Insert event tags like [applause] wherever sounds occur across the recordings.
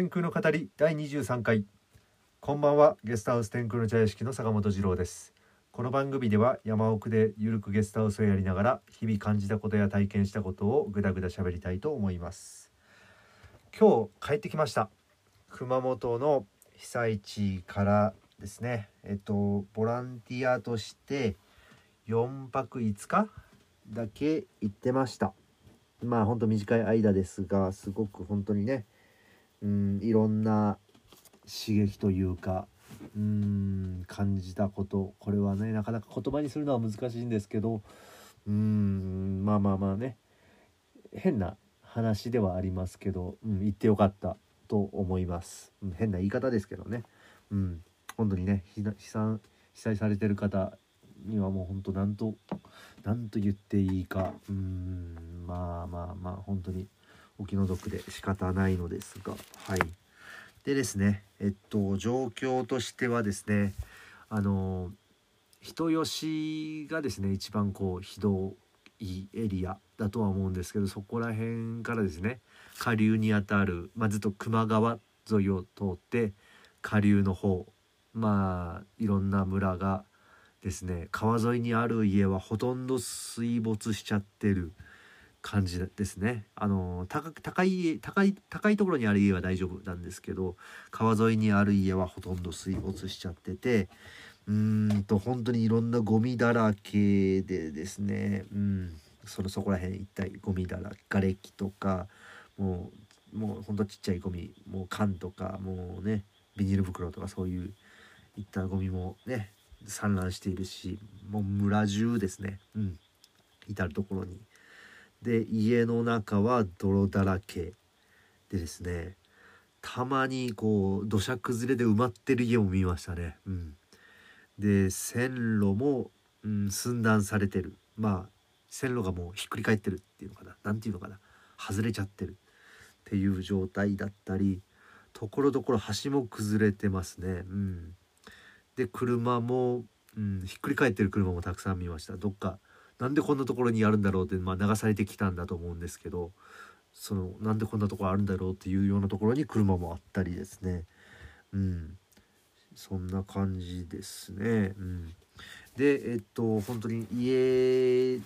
天空の語り第23回。こんばんはゲストハウス天空の茶屋敷の坂本二郎です。この番組では山奥でゆるくゲストハウスをやりながら日々感じたことや体験したことをぐだぐだ喋りたいと思います。今日帰ってきました。熊本の被災地からですね。えっとボランティアとして4泊5日だけ行ってました。まあほんと短い間ですがすごく本当にねうんいろんな刺激というかうん感じたこと。これはねなかなか言葉にするのは難しいんですけどうんまあまあまあね。変な話ではありますけど、うん、言ってよかったと思います、うん、変な言い方ですけどね。うん本当にね被災被災されてる方にはもう本当なんと何と言っていいか。うんまあまあまあ本当にお気の毒で仕方ないのですがはい。でですねえっと状況としてはですねあの人吉がですね一番こうひどいエリアだとは思うんですけどそこら辺からですね下流にあたる、まあ、ずっと球磨川沿いを通って下流の方まあいろんな村がですね川沿いにある家はほとんど水没しちゃってる感じですね。あの高高い高い高いところにある家は大丈夫なんですけど川沿いにある家はほとんど水没しちゃっててうーんと本当にいろんなゴミだらけでですねうん。そのそこら辺一体ゴミだら瓦礫とかもうもうほんとちっちゃいゴミもう缶とかもうねビニール袋とかそういういったゴミもね散乱しているしもう村中ですね。うん。至る所に。で家の中は泥だらけでですねたまにこう土砂崩れで埋まってる家も見ましたね。うん、で線路も、うん、寸断されてる。まあ線路がもうひっくり返ってるっていうのかな。何ていうのかな。外れちゃってる。っていう状態だったりところどころ橋も崩れてますね。うん、で車も、うん、ひっくり返ってる車もたくさん見ました。どっかなんでこんなところにあるんだろうって、まあ、流されてきたんだと思うんですけどそのなんでこんなところあるんだろうっていうようなところに車もあったりですね。うん。そんな感じですね。うん。でえっと本当に家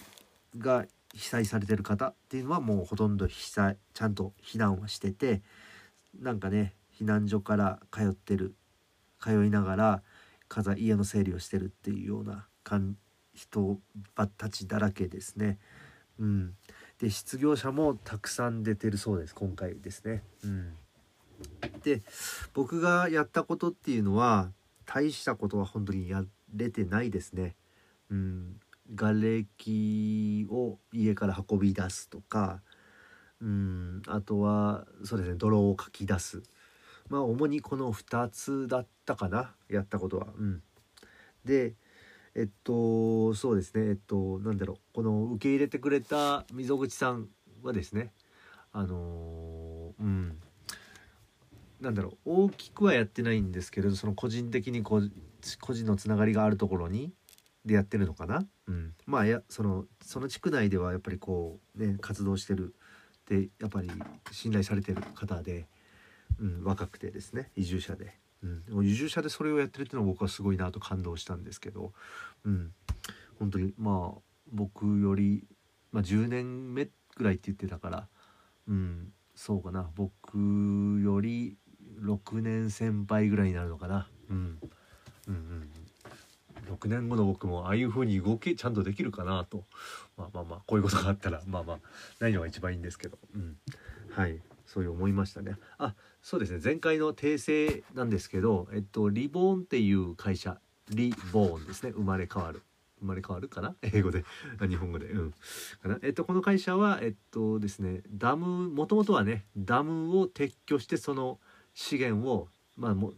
が被災されてる方っていうのはもうほとんど被災ちゃんと避難はしててなんかね避難所から通ってる通いながら家の整理をしてるっていうような感人たちだらけですね。うん、で失業者もたくさん出てるそうです今回ですね。うん、で僕がやったことっていうのは大したことは本当にやれてないですね。うん、瓦礫を家から運び出すとか、うん、あとはそうですね泥をかき出すまあ主にこの2つだったかなやったことは。うん、でえっとそうですね。えっとなんだろう。この受け入れてくれた溝口さんはですねあのうん。なんだろう。大きくはやってないんですけれどその個人的に個人のつながりがあるところにでやってるのかな、うん、まあやそのその地区内ではやっぱりこうね活動してるでやっぱり信頼されてる方で、うん、若くてですね移住者で。うん、移住者でそれをやってるっていうのは僕はすごいなと感動したんですけど、うん、本当にまあ僕より、まあ、10年目ぐらいって言ってたから、うん、そうかな。僕より6年先輩ぐらいになるのかな。うん、うんうん。6年後の僕もああいう風に動けちゃんとできるかなと。まあまあまあこういうことがあったらまあまあないのが一番いいんですけど、うん、はい。そういう思いましたね。あそうですね。前回の訂正なんですけどえっとリボーンっていう会社リボーンですね。生まれ変わる。生まれ変わるかな？[laughs] 英語で。日本語で。うん。かな？えっとこの会社はえっとですねダムもともとはねダムを撤去してその資源をまあも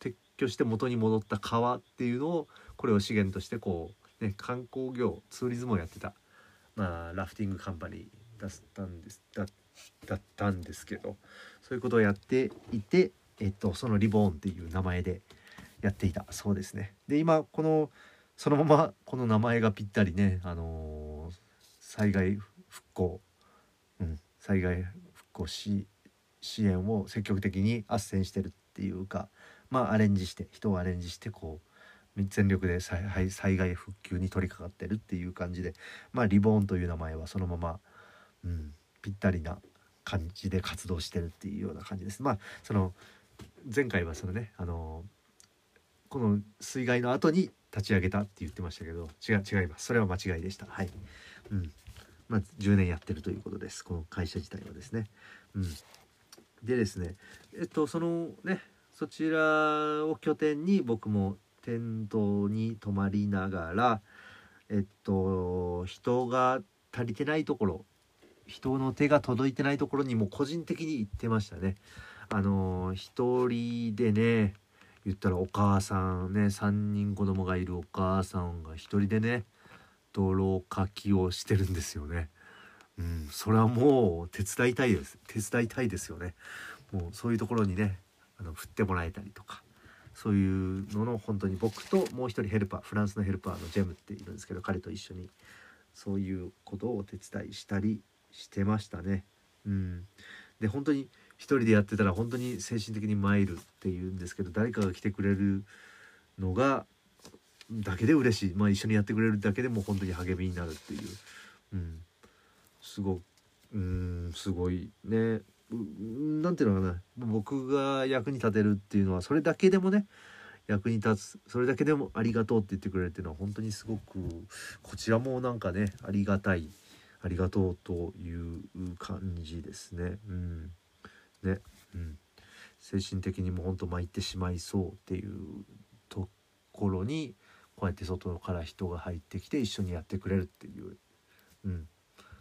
撤去して元に戻った川っていうのをこれを資源としてこうね観光業ツーリズムをやってた。まあラフティングカンパニーだったんですだだったんですけど。そういうことをやっていて、えっと、そのリボーンっていう名前でやっていたそうですね。で今このそのままこの名前がぴったりね、あのー、災害復興、うん、災害復興支支援を積極的に斡旋してるっていうかまあアレンジして人をアレンジしてこう全力で災災害復旧に取り掛かってるっていう感じでまあリボーンという名前はそのまま、うん、ぴったりな感じで活動してるっていうような感じです。まあその前回はそのねあのこの水害の後に立ち上げたって言ってましたけど違う違います。それは間違いでした。はい、うん。まあ、10年やってるということです。この会社自体はですね、うん、でですねえっとそのねそちらを拠点に僕もテントに泊まりながらえっと人が足りてないところ人の手が届いてないところにも個人的に行ってましたねあの一人でね言ったらお母さんね3人子供がいるお母さんが一人でね泥かきをしてるんですよね。うん、それはもう手伝いたいです手伝いたいですよね。もうそういうところにねあの振ってもらえたりとかそういうのの本当に僕ともう一人ヘルパーフランスのヘルパーのジェムっているんですけど彼と一緒にそういうことをお手伝いしたりしてましたね。うん、で本当に一人でやってたら本当に精神的に参るっていうんですけど誰かが来てくれるのがだけで嬉しい、まあ、一緒にやってくれるだけでも本当に励みになるっていう、うん、すごうんすごいね。何ていうのかな。僕が役に立てるっていうのはそれだけでもね役に立つ。それだけでもありがとうって言ってくれるっていうのは本当にすごくこちらもなんかねありがたい。ありがとうという感じですね。うん。ね、うん、精神的にもほんと参ってしまいそうっていうところにこうやって外から人が入ってきて一緒にやってくれるっていう、うん、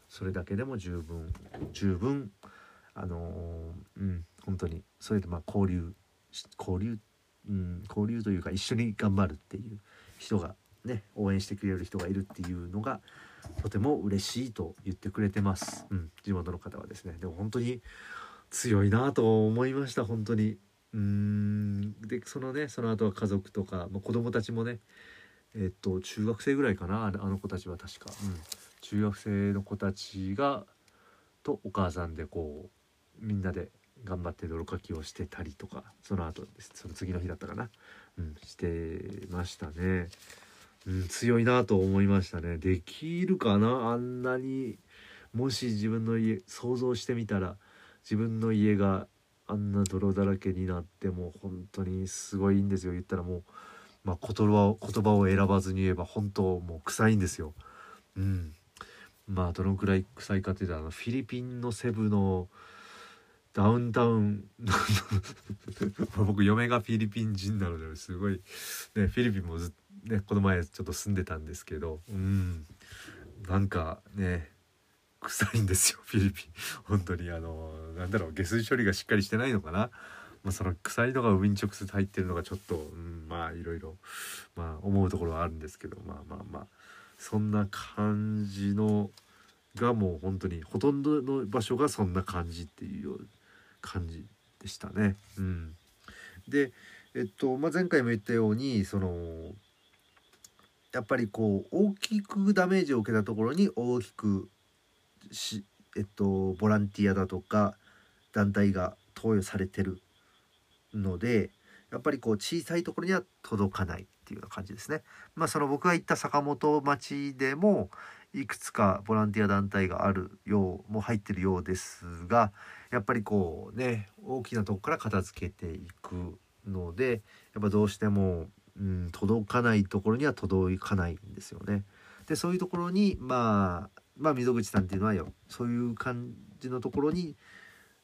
それだけでも十分十分あのー、うん。本当にそれでまあ交流交流、うん、交流というか一緒に頑張るっていう人がね応援してくれる人がいるっていうのがとても嬉しいと言ってくれてます、うん、地元の方はですね。でも本当に強いなと思いました。本当に。うん。でそのねその後は家族とか、まあ、子供たちもねえっと中学生ぐらいかな。あの子たちは確か、うん、中学生の子たちがとお母さんでこうみんなで頑張って泥かきをしてたりとかその後その次の日だったかな、うん、してましたね、うん、強いなと思いましたね。できるかな？あんなにもし自分の家想像してみたら自分の家があんな泥だらけになっても本当にすごいんですよ。言ったらもう、まあ、言葉を言葉を選ばずに言えば本当もう臭いんですよ。うん、まあどのくらい臭いかっていうとあのフィリピンのセブのダウンタウン。[laughs] 僕嫁がフィリピン人なのですごい、ね、フィリピンもず、ね、この前ちょっと住んでたんですけどうん。なんかね臭いんですよフィリピン。本当にあのなんだろう下水処理がしっかりしてないのかな、まあ、その臭いのが海に直接入ってるのがちょっと、うん、まあいろいろ、まあ、思うところはあるんですけどまあまあまあそんな感じのがもう本当にほとんどの場所がそんな感じっていう感じでしたね。うん、でえっと、まあ、前回も言ったようにそのやっぱりこう大きくダメージを受けたところに大きくし、えっと、ボランティアだとか団体が投与されてるのでやっぱりこう小さいところには届かないっていうような感じですね。まあその僕が行った坂本町でもいくつかボランティア団体があるようも入ってるようですがやっぱりこうね大きなとこから片付けていくのでやっぱどうしても、うん、届かないところには届かないんですよね。でそういうところにまあまあ溝口さんっていうのはよそういう感じのところに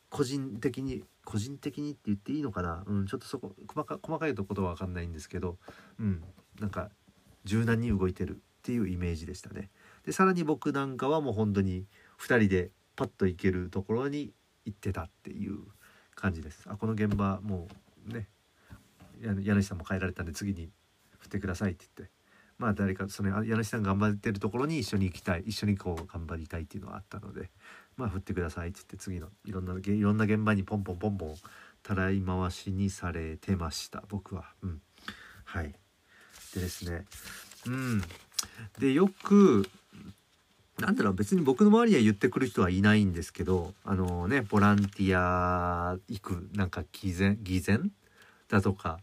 個人的に個人的にって言っていいのかな、うん、ちょっとそこ細か細かいことは分かんないんですけど、うん、なんか柔軟に動いてるっていうイメージでしたね。でさらに僕なんかはもう本当に2人でパッと行けるところに行ってたっていう感じです。あこの現場もうね家主さんも帰られたんで次に振ってくださいって言って。まあ誰かその柳さん頑張ってるところに一緒に行きたい。一緒にこう頑張りたいっていうのはあったのでまあ振ってくださいって言って次のいろんないろんな現場にポンポンポンポンたらい回しにされてました。僕は。うん、はい。でですね。うん。でよくなんだろう別に僕の周りには言ってくる人はいないんですけどあのねボランティア行くなんか偽善偽善だとか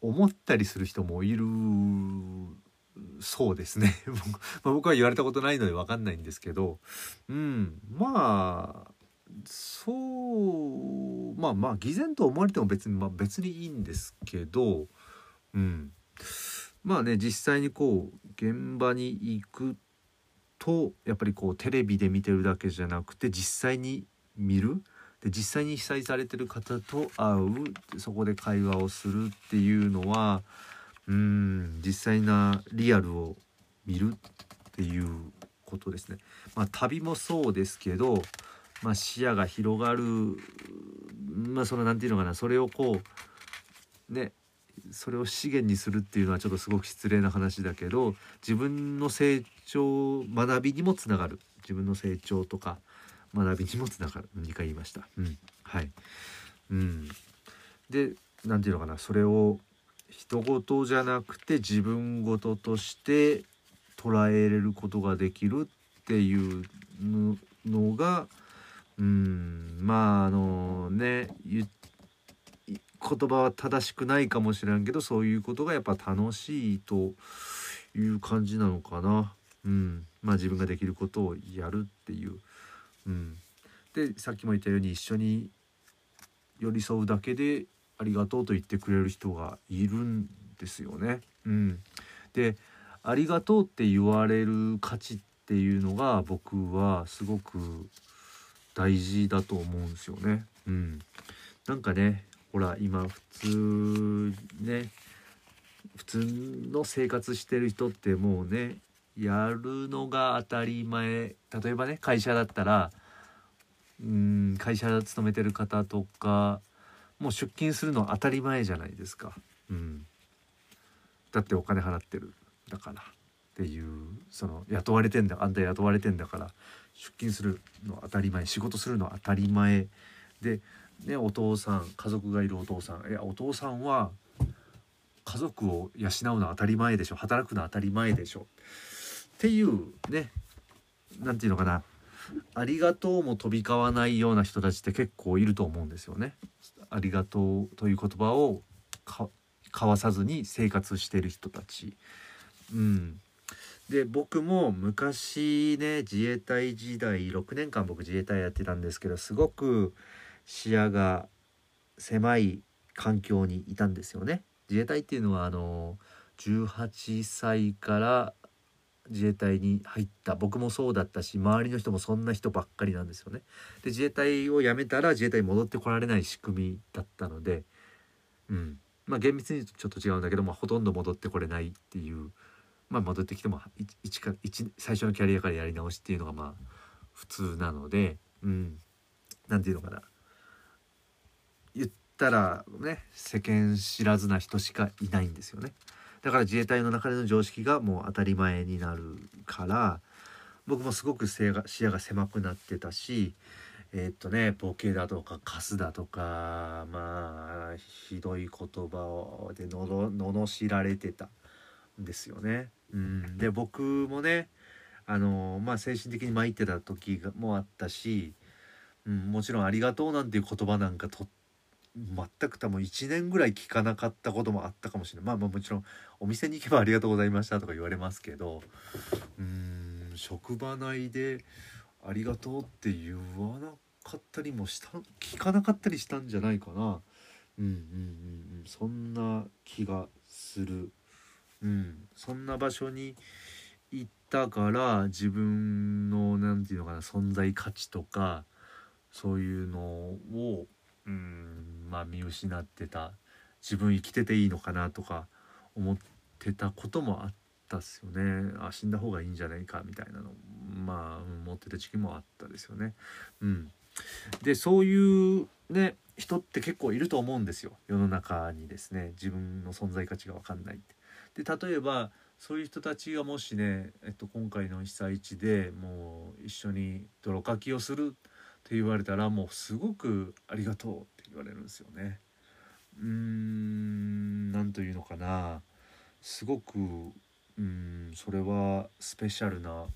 思ったりする人もいるそうですね、[laughs] 僕は言われたことないので分かんないんですけどうんまあそうまあまあ偽善と思われても別に、まあ、別にいいんですけどうん。まあね実際にこう現場に行くとやっぱりこうテレビで見てるだけじゃなくて実際に見る？で実際に被災されてる方と会う？そこで会話をするっていうのはうん実際なリアルを見るっていうことですね。まあ、旅もそうですけど、まあ、視野が広がるまあその何て言うのかなそれをこうねそれを資源にするっていうのはちょっとすごく失礼な話だけど自分の成長学びにもつながる。自分の成長とか学びにもつながる。2回言いました。うん、はい、うん、で何て言うのかな。それを人事じゃなくて自分事として捉えれることができるっていうのがうん。まああのね言っ言葉は正しくないかもしれんけどそういうことがやっぱ楽しいという感じなのかな。うん、まあ自分ができることをやるっていう。うん、でさっきも言ったように一緒に寄り添うだけでありがとうと言ってくれる人がいるんですよね。うん、でありがとうって言われる価値っていうのが僕はすごく大事だと思うんですよね。うん、なんかねほら今普通ね普通の生活してる人ってもうねやるのが当たり前。例えばね会社だったらうん会社勤めてる方とかもう出勤するのは当たり前じゃないですか。うん、だってお金払ってるだから。っていうその雇われてんだあんた雇われてんだから出勤するの当たり前仕事するの当たり前。で、ね、お父さん家族がいるお父さん。いやお父さんは家族を養うのは当たり前でしょ。働くのは当たり前でしょ。っていうね何て言うのかな。ありがとうも飛び交わないような人たちって結構いると思うんですよね。ありがとうという言葉を交わさずに生活してる人たち。うん、で僕も昔ね自衛隊時代6年間僕自衛隊やってたんですけどすごく視野が狭い環境にいたんですよね。自衛隊っていうのはあの18歳から自衛隊に入った。僕もそうだったし周りの人もそんな人ばっかりなんですよね。で自衛隊を辞めたら自衛隊に戻ってこられない仕組みだったので、うん、まあ厳密にちょっと違うんだけど、まあ、ほとんど戻ってこれないっていう、まあ、戻ってきても一か一最初のキャリアからやり直しっていうのがまあ普通なので、うん、なんていうのかな。言ったらね世間知らずな人しかいないんですよね。だから自衛隊の中での常識がもう当たり前になるから僕もすごく視野が狭くなってたしえー、っとねボケだとかカスだとかまあひどい言葉でのの罵られてたんですよね。うん、で僕もねあのまあ精神的に参ってた時もあったし、うん、もちろん「ありがとう」なんていう言葉なんかとっ全く多分1年ぐらい聞かなかったこともあったかもしれない。まあまあもちろんお店に行けばありがとうございましたとか言われますけどうん職場内でありがとうって言わなかったりもした聞かなかったりしたんじゃないかな。うんうんうんうん。そんな気がする。うん。そんな場所に行ったから自分の何て言うのかな存在価値とかそういうのをうんまあ見失ってた。自分生きてていいのかなとか思ってたこともあったっすよね。あ死んだ方がいいんじゃないかみたいなの。まあ思ってた時期もあったですよね。うん、でそういうね人って結構いると思うんですよ。世の中にですね。自分の存在価値が分かんないって。で例えばそういう人たちがもしね、えっと、今回の被災地でもう一緒に泥かきをするって言われたらもうすごくありがとう言われるんですよね。うーん何というのかなすごくうんそれはスペシャルな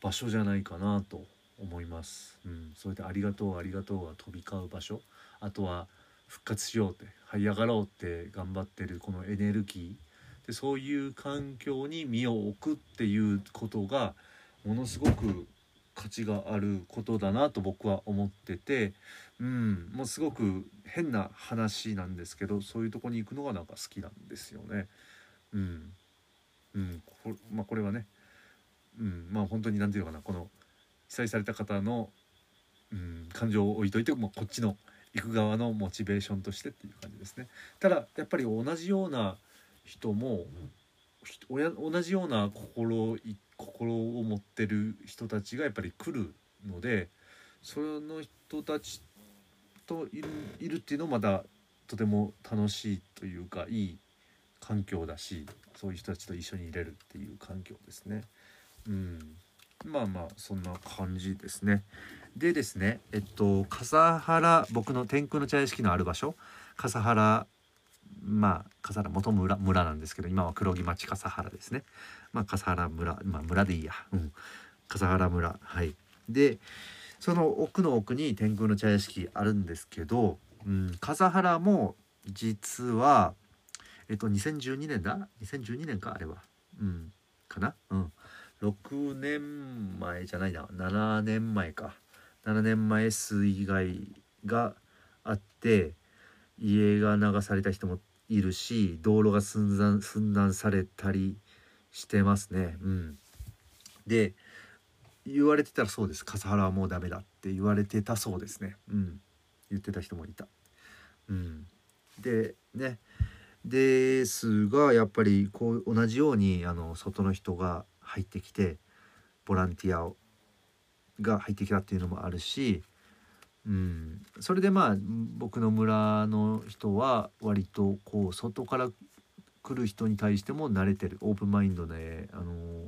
場所じゃないかなと思います。うん、それで「ありがとうありがとう」が飛び交う場所あとは復活しようって這い上がろうって頑張ってるこのエネルギーでそういう環境に身を置くっていうことがものすごく価値があることだなと僕は思ってて、うん、もうすごく変な話なんですけどそういうとこに行くのがなんか好きなんですよね。うんうんこまあ、これはね、うん、まあ本当に何て言うのかなこの被災された方の、うん、感情を置いといてもうこっちの行く側のモチベーションとしてっていう感じですね。ただやっぱり同じような人も同じような心心を持ってる人たちがやっぱり来るのでその人たちといるいるっていうのもまたとても楽しいというかいい環境だしそういう人たちと一緒にいれるっていう環境ですね。うん、まあまあそんな感じですね。でですねえっと笠原僕の天空の茶屋敷のある場所笠原まあ笠原元村村なんですけど今は黒木町笠原ですね。まあ笠原村まあ村でいいや。うん、笠原村。はい。でその奥の奥に天空の茶屋敷あるんですけど、うん、笠原も実はえっと2012年だ？2012年かあれは。うん。かな？うん。6年前じゃないな。7年前か。7年前水害があって家が流された人もいるし道路が寸断寸断されたりしてますね。うん。で言われてたらそうです。笠原はもうダメだって言われてたそうですね。うん。言ってた人もいた。うん。でね。ですがやっぱりこう同じようにあの外の人が入ってきてボランティアをが入ってきたっていうのもあるし、うん、それでまあ僕の村の人は割とこう外から来る人に対しても慣れてるオープンマインドであの、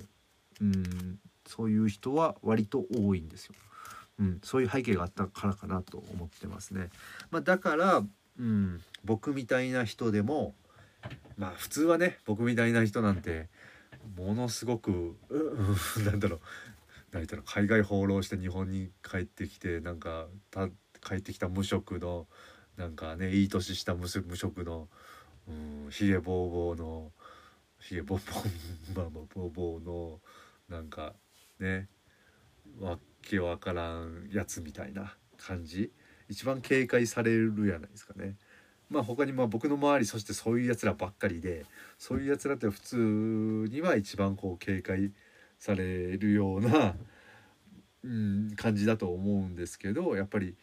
うん、そういう人は割と多いんですよ。うん、そういう背景があったからかなと思ってますね。まあ、だから、うん、僕みたいな人でもまあ普通はね僕みたいな人なんてものすごくうう [laughs] なんだろう何だろう海外放浪して日本に帰ってきてなんか帰ってきた無職のなんかねいい年した無職のうんひげぼうぼうのひげぼうぼうまあぼうぼうのなんかねわけわからんやつみたいな感じ一番警戒されるやないですかね。まあ他にまあ僕の周りそしてそういうやつらばっかりでそういうやつらって普通には一番こう警戒されされるような、うん、感じだと思うんですけどやっぱり、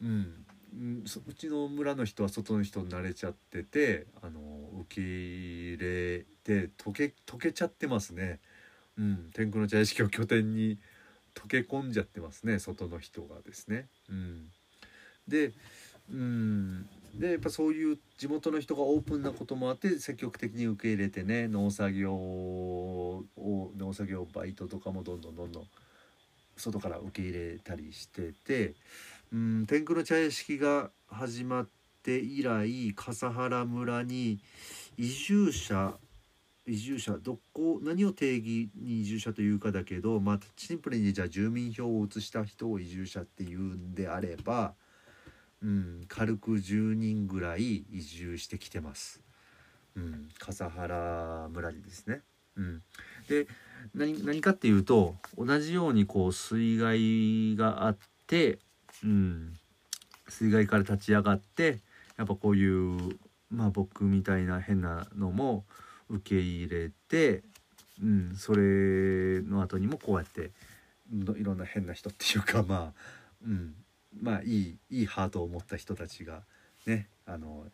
うん、うんそうちの村の人は外の人に慣れちゃっててあの受け入れて溶け溶けちゃってますね。うん、天空の茶屋敷を拠点に溶け込んじゃってますね外の人がですね。うん、でうんでやっぱそういう地元の人がオープンなこともあって積極的に受け入れてね農作業を農作業バイトとかもどんどんどんどん外から受け入れたりしててうん天空の茶屋敷が始まって以来笠原村に移住者移住者どこ何を定義に移住者というかだけど、まあ、シンプルにじゃあ住民票を移した人を移住者っていうんであれば、うん、軽く10人ぐらい移住してきてます。うん、笠原村にですね。うん、で何何かっていうと同じようにこう水害があって、うん、水害から立ち上がってやっぱこういう、まあ、僕みたいな変なのも受け入れて、うん、それの後にもこうやっていろんな変な人っていうかまあ、うん、まあいいいいハートを持った人たちがねあの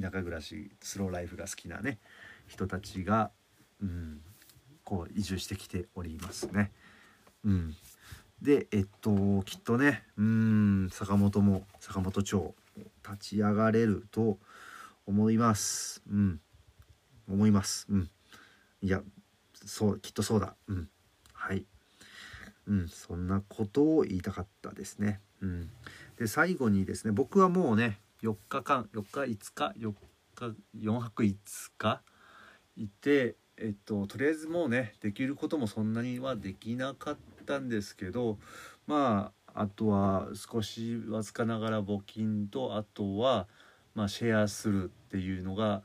田舎暮らしスローライフが好きなね人たちが、うん、こう移住してきておりますね。うん、でえっときっとねうん坂本も坂本町立ち上がれると思います。うん思います。うん。いや、そう、きっとそうだ。うん。うん、そんなことを言いたかったですね。うん。で、最後にですね、僕はもうね、4日間、4日、5日、4日、4泊5日いて、えっと、とりあえずもうね、できることもそんなにはできなかっったんですけどまああとは少しわずかながら募金とあとはまあシェアするっていうのが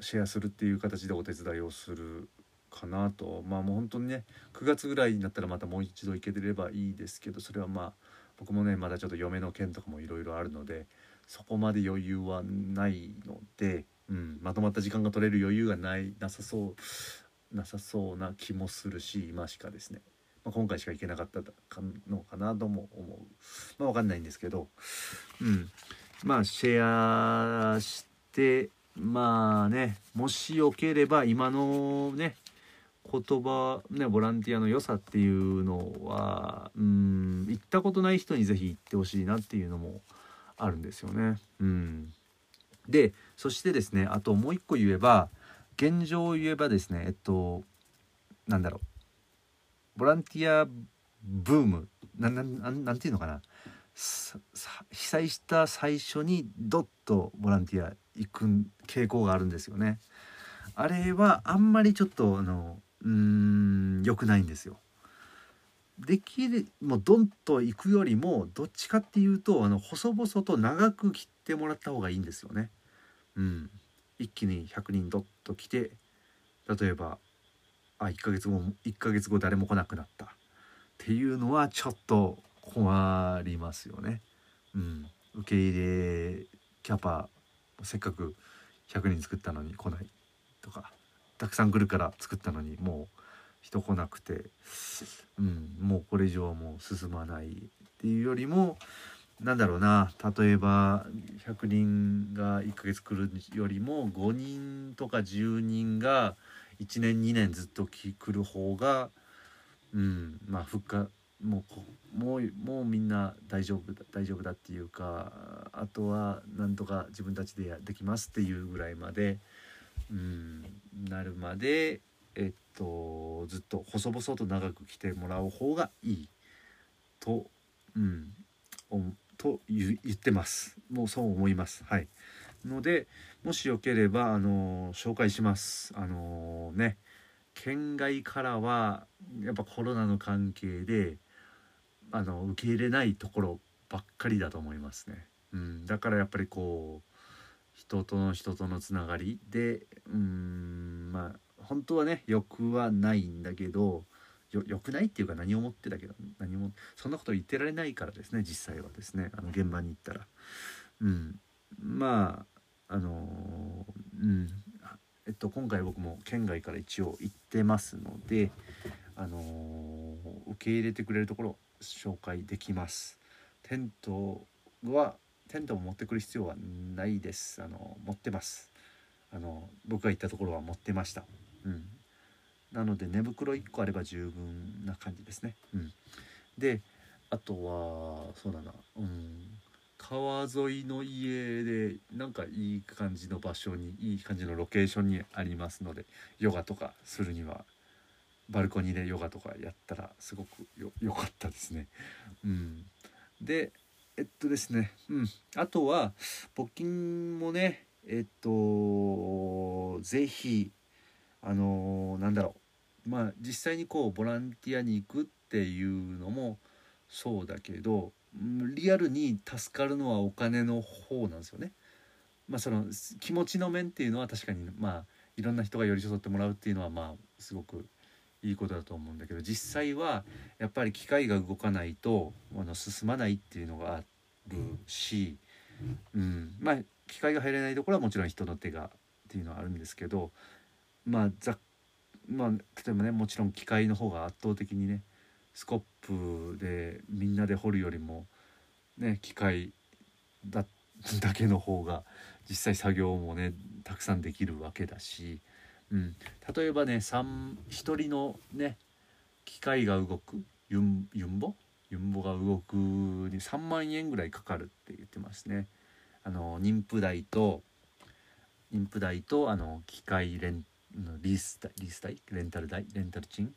シェアするっていう形でお手伝いをするかなと。まあもう本当にね9月ぐらいになったらまたもう一度行けてればいいですけどそれはまあ僕もねまだちょっと嫁の件とかもいろいろあるのでそこまで余裕はないので、うん、まとまった時間が取れる余裕がないなさそうなさそうな気もするし今しかですね、まあ、今回しか行けなかったのかなとも思う。まあ分かんないんですけど、うん、まあシェアしてまあねもしよければ今のね言葉ねボランティアの良さっていうのはうん行ったことない人に是非行ってほしいなっていうのもあるんですよね。うん、でそしてですねあともう一個言えば現状を言えばですねえっとなんだろうボランティアブームなななんていうのかな被災した最初にドッとボランティア行く傾向があるんですよね。あれはあんまりちょっとあのうん良くないんですよ。できるもうドンと行くよりもどっちかっていうとあの細々と長く切ってもらった方がいいんですよね。うん、一気に100人ドッと来て例えばあ1ヶ月後1ヶ月後誰も来なくなったっていうのはちょっと困りますよね。うん、受け入れキャパせっかく100人作ったのに来ないとかたくさん来るから作ったのにもう人来なくて、うん、もうこれ以上はもう進まないっていうよりもなんだろうな例えば100人が1ヶ月来るよりも5人とか10人が1年2年ずっと来る方が、うん、まあ復活もうもうもうみんな大丈夫だ大丈夫だっていうかあとはなんとか自分たちでできますっていうぐらいまで、うん、なるまでえっとずっと細々と長く来てもらう方がいいと、うん、と言ってます。もうそう思います。はい。のでもしよければあの紹介します。あのね県外からはやっぱコロナの関係であの受け入れないところばっかりだと思いますね。うん、だからやっぱりこう人との人とのつながりでうんまあ本当はね欲はないんだけどよよくないっていうか何を思ってたけど何もそんなこと言ってられないからですね実際はですねあの現場に行ったら。うん、まああのうん。えっと今回僕も県外から一応行ってますのであの受け入れてくれるところ紹介できます。テントはテントも持ってくる必要はないです。あの持ってます。あの僕が行ったところは持ってました。うん。なので寝袋1個あれば十分な感じですね。うん。であとはそうだな。うん。川沿いの家でなんかいい感じの場所にいい感じのロケーションにありますのでヨガとかするにはバルコニーでヨガとかやったらすごくよ良かったですね。うん、でえっとですね、うん、あとは募金もねえっと是非あのー、なんだろうまあ実際にこうボランティアに行くっていうのもそうだけどリアルに助かるのはお金の方なんですよね。まあその気持ちの面っていうのは確かにまあいろんな人が寄り添ってもらうっていうのはまあすごくいいことだと思うんだけど実際はやっぱり機械が動かないとあの進まないっていうのがあるし、うん、まあ機械が入れないところはもちろん人の手がっていうのはあるんですけどまあざまあ例えばねもちろん機械の方が圧倒的にねスコップでみんなで掘るよりもね機械だ [laughs] だけの方が実際作業もねたくさんできるわけだし。うん、例えばね1人のね機械が動くユンユンボ？ユンボが動くに3万円ぐらいかかるって言ってますね。あの妊婦代と妊婦代とあの機械レンリースリース代レンタル代レンタル賃、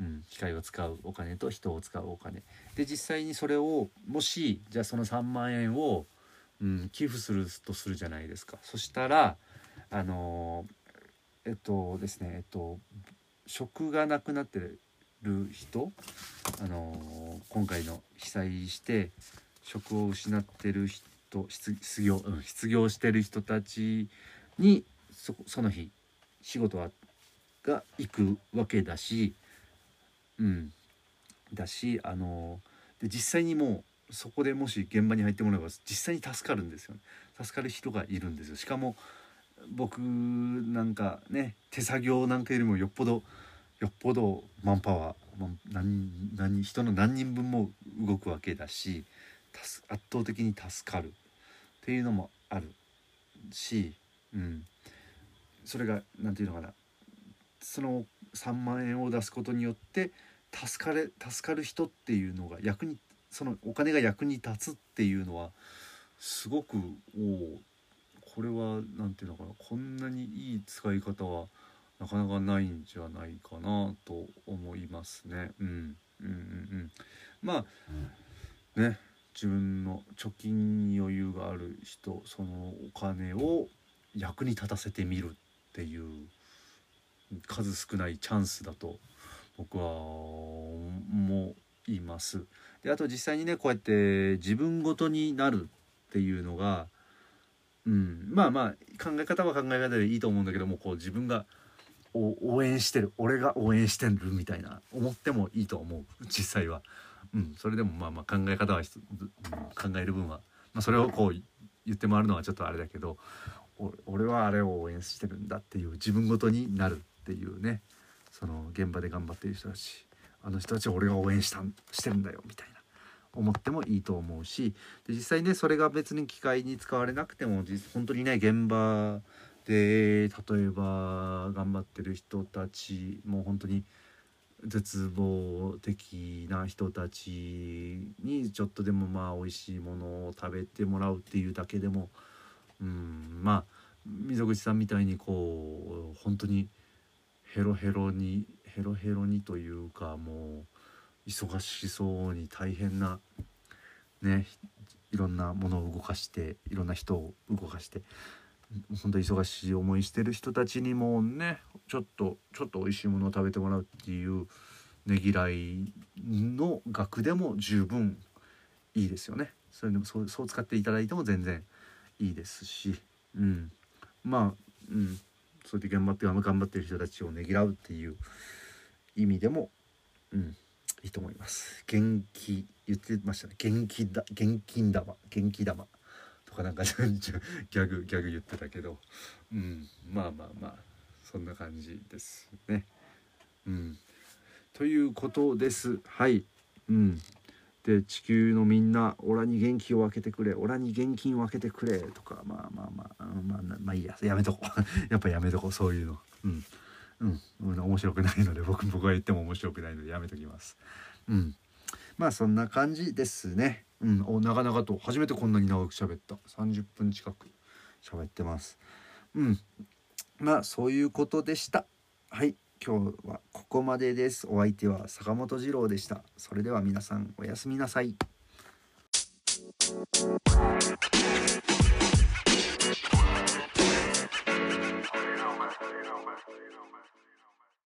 うん、機械を使うお金と人を使うお金。で実際にそれをもしじゃあその3万円を、うん、寄付するとするじゃないですか。そしたらあのえっとですねえっと職がなくなってる人あの今回の被災して職を失ってる人失失業、うん、失業してる人たちにそその日仕事はが行くわけだしうん。だしあので実際にもうそこでもし現場に入ってもらえば実際に助かるんですよね。助かる人がいるんですよ。しかも僕なんかね手作業なんかよりもよっぽどよっぽどマンパワー何何人の何人分も動くわけだし圧倒的に助かるっていうのもあるし、うん、それが何て言うのかな。その3万円を出すことによって助かれ助かる人っていうのが役にそのお金が役に立つっていうのはすごくおこれは何て言うのかなこんなにいい使い方はなかなかないんじゃないかなと思いますね。うん、うんうんうんまあね自分の貯金に余裕がある人そのお金を役に立たせてみるっていう数少ないチャンスだと僕は思います。であと実際にねこうやって自分ごとになるっていうのが、うん、まあまあ考え方は考え方でいいと思うんだけどもこう自分が応援してる俺が応援してるみたいな思ってもいいと思う。実際は。うん、それでもまあまあ考え方は、うん、考える分は、まあ、それをこう言って回るのはちょっとあれだけど俺はあれを応援してるんだっていう自分ごとになるっていうね。その現場で頑張っている人たちあの人たちを俺が応援したしてるんだよみたいな。思ってもいいと思うしで実際ねそれが別に機械に使われなくても本当にね現場で例えば頑張ってる人たちもう本当に絶望的な人たちにちょっとでもまあ美味しいものを食べてもらうっていうだけでもうんまあ溝口さんみたいにこう本当にヘロヘロにヘロヘロにというかもう忙しそうに大変なねいろんなものを動かしていろんな人を動かして本当忙しい思いしてる人たちにもねちょっとちょっと美味しいものを食べてもらうっていうねぎらいの額でも十分いいですよね。それでもそうそう使っていただいても全然いいですし、うん、まあ、うん、そうやって頑張って頑張ってる人たちをねぎらうっていう意味でも、うん、いいと思います。元気言ってましたね。元気だ現金玉。元気玉。とかなんかギャグギャグ言ってたけど、うん、まあまあまあ。そんな感じですね。うん、ということです。はい、うん、で地球のみんなオラに元気を分けてくれ。オラに現金を分けてくれ。とかまあまあまあまあまあいいや。やめとこう。[laughs] やっぱやめとこう。そういうの。うん。うん。面白くないので僕僕が言っても面白くないのでやめときます。うん。まあそんな感じですね。うん。おなかなかと初めてこんなに長く喋った。30分近く喋ってます。うん。まあそういうことでした。はい。今日はここまでです。お相手は坂本二郎でした。それでは皆さんおやすみなさい。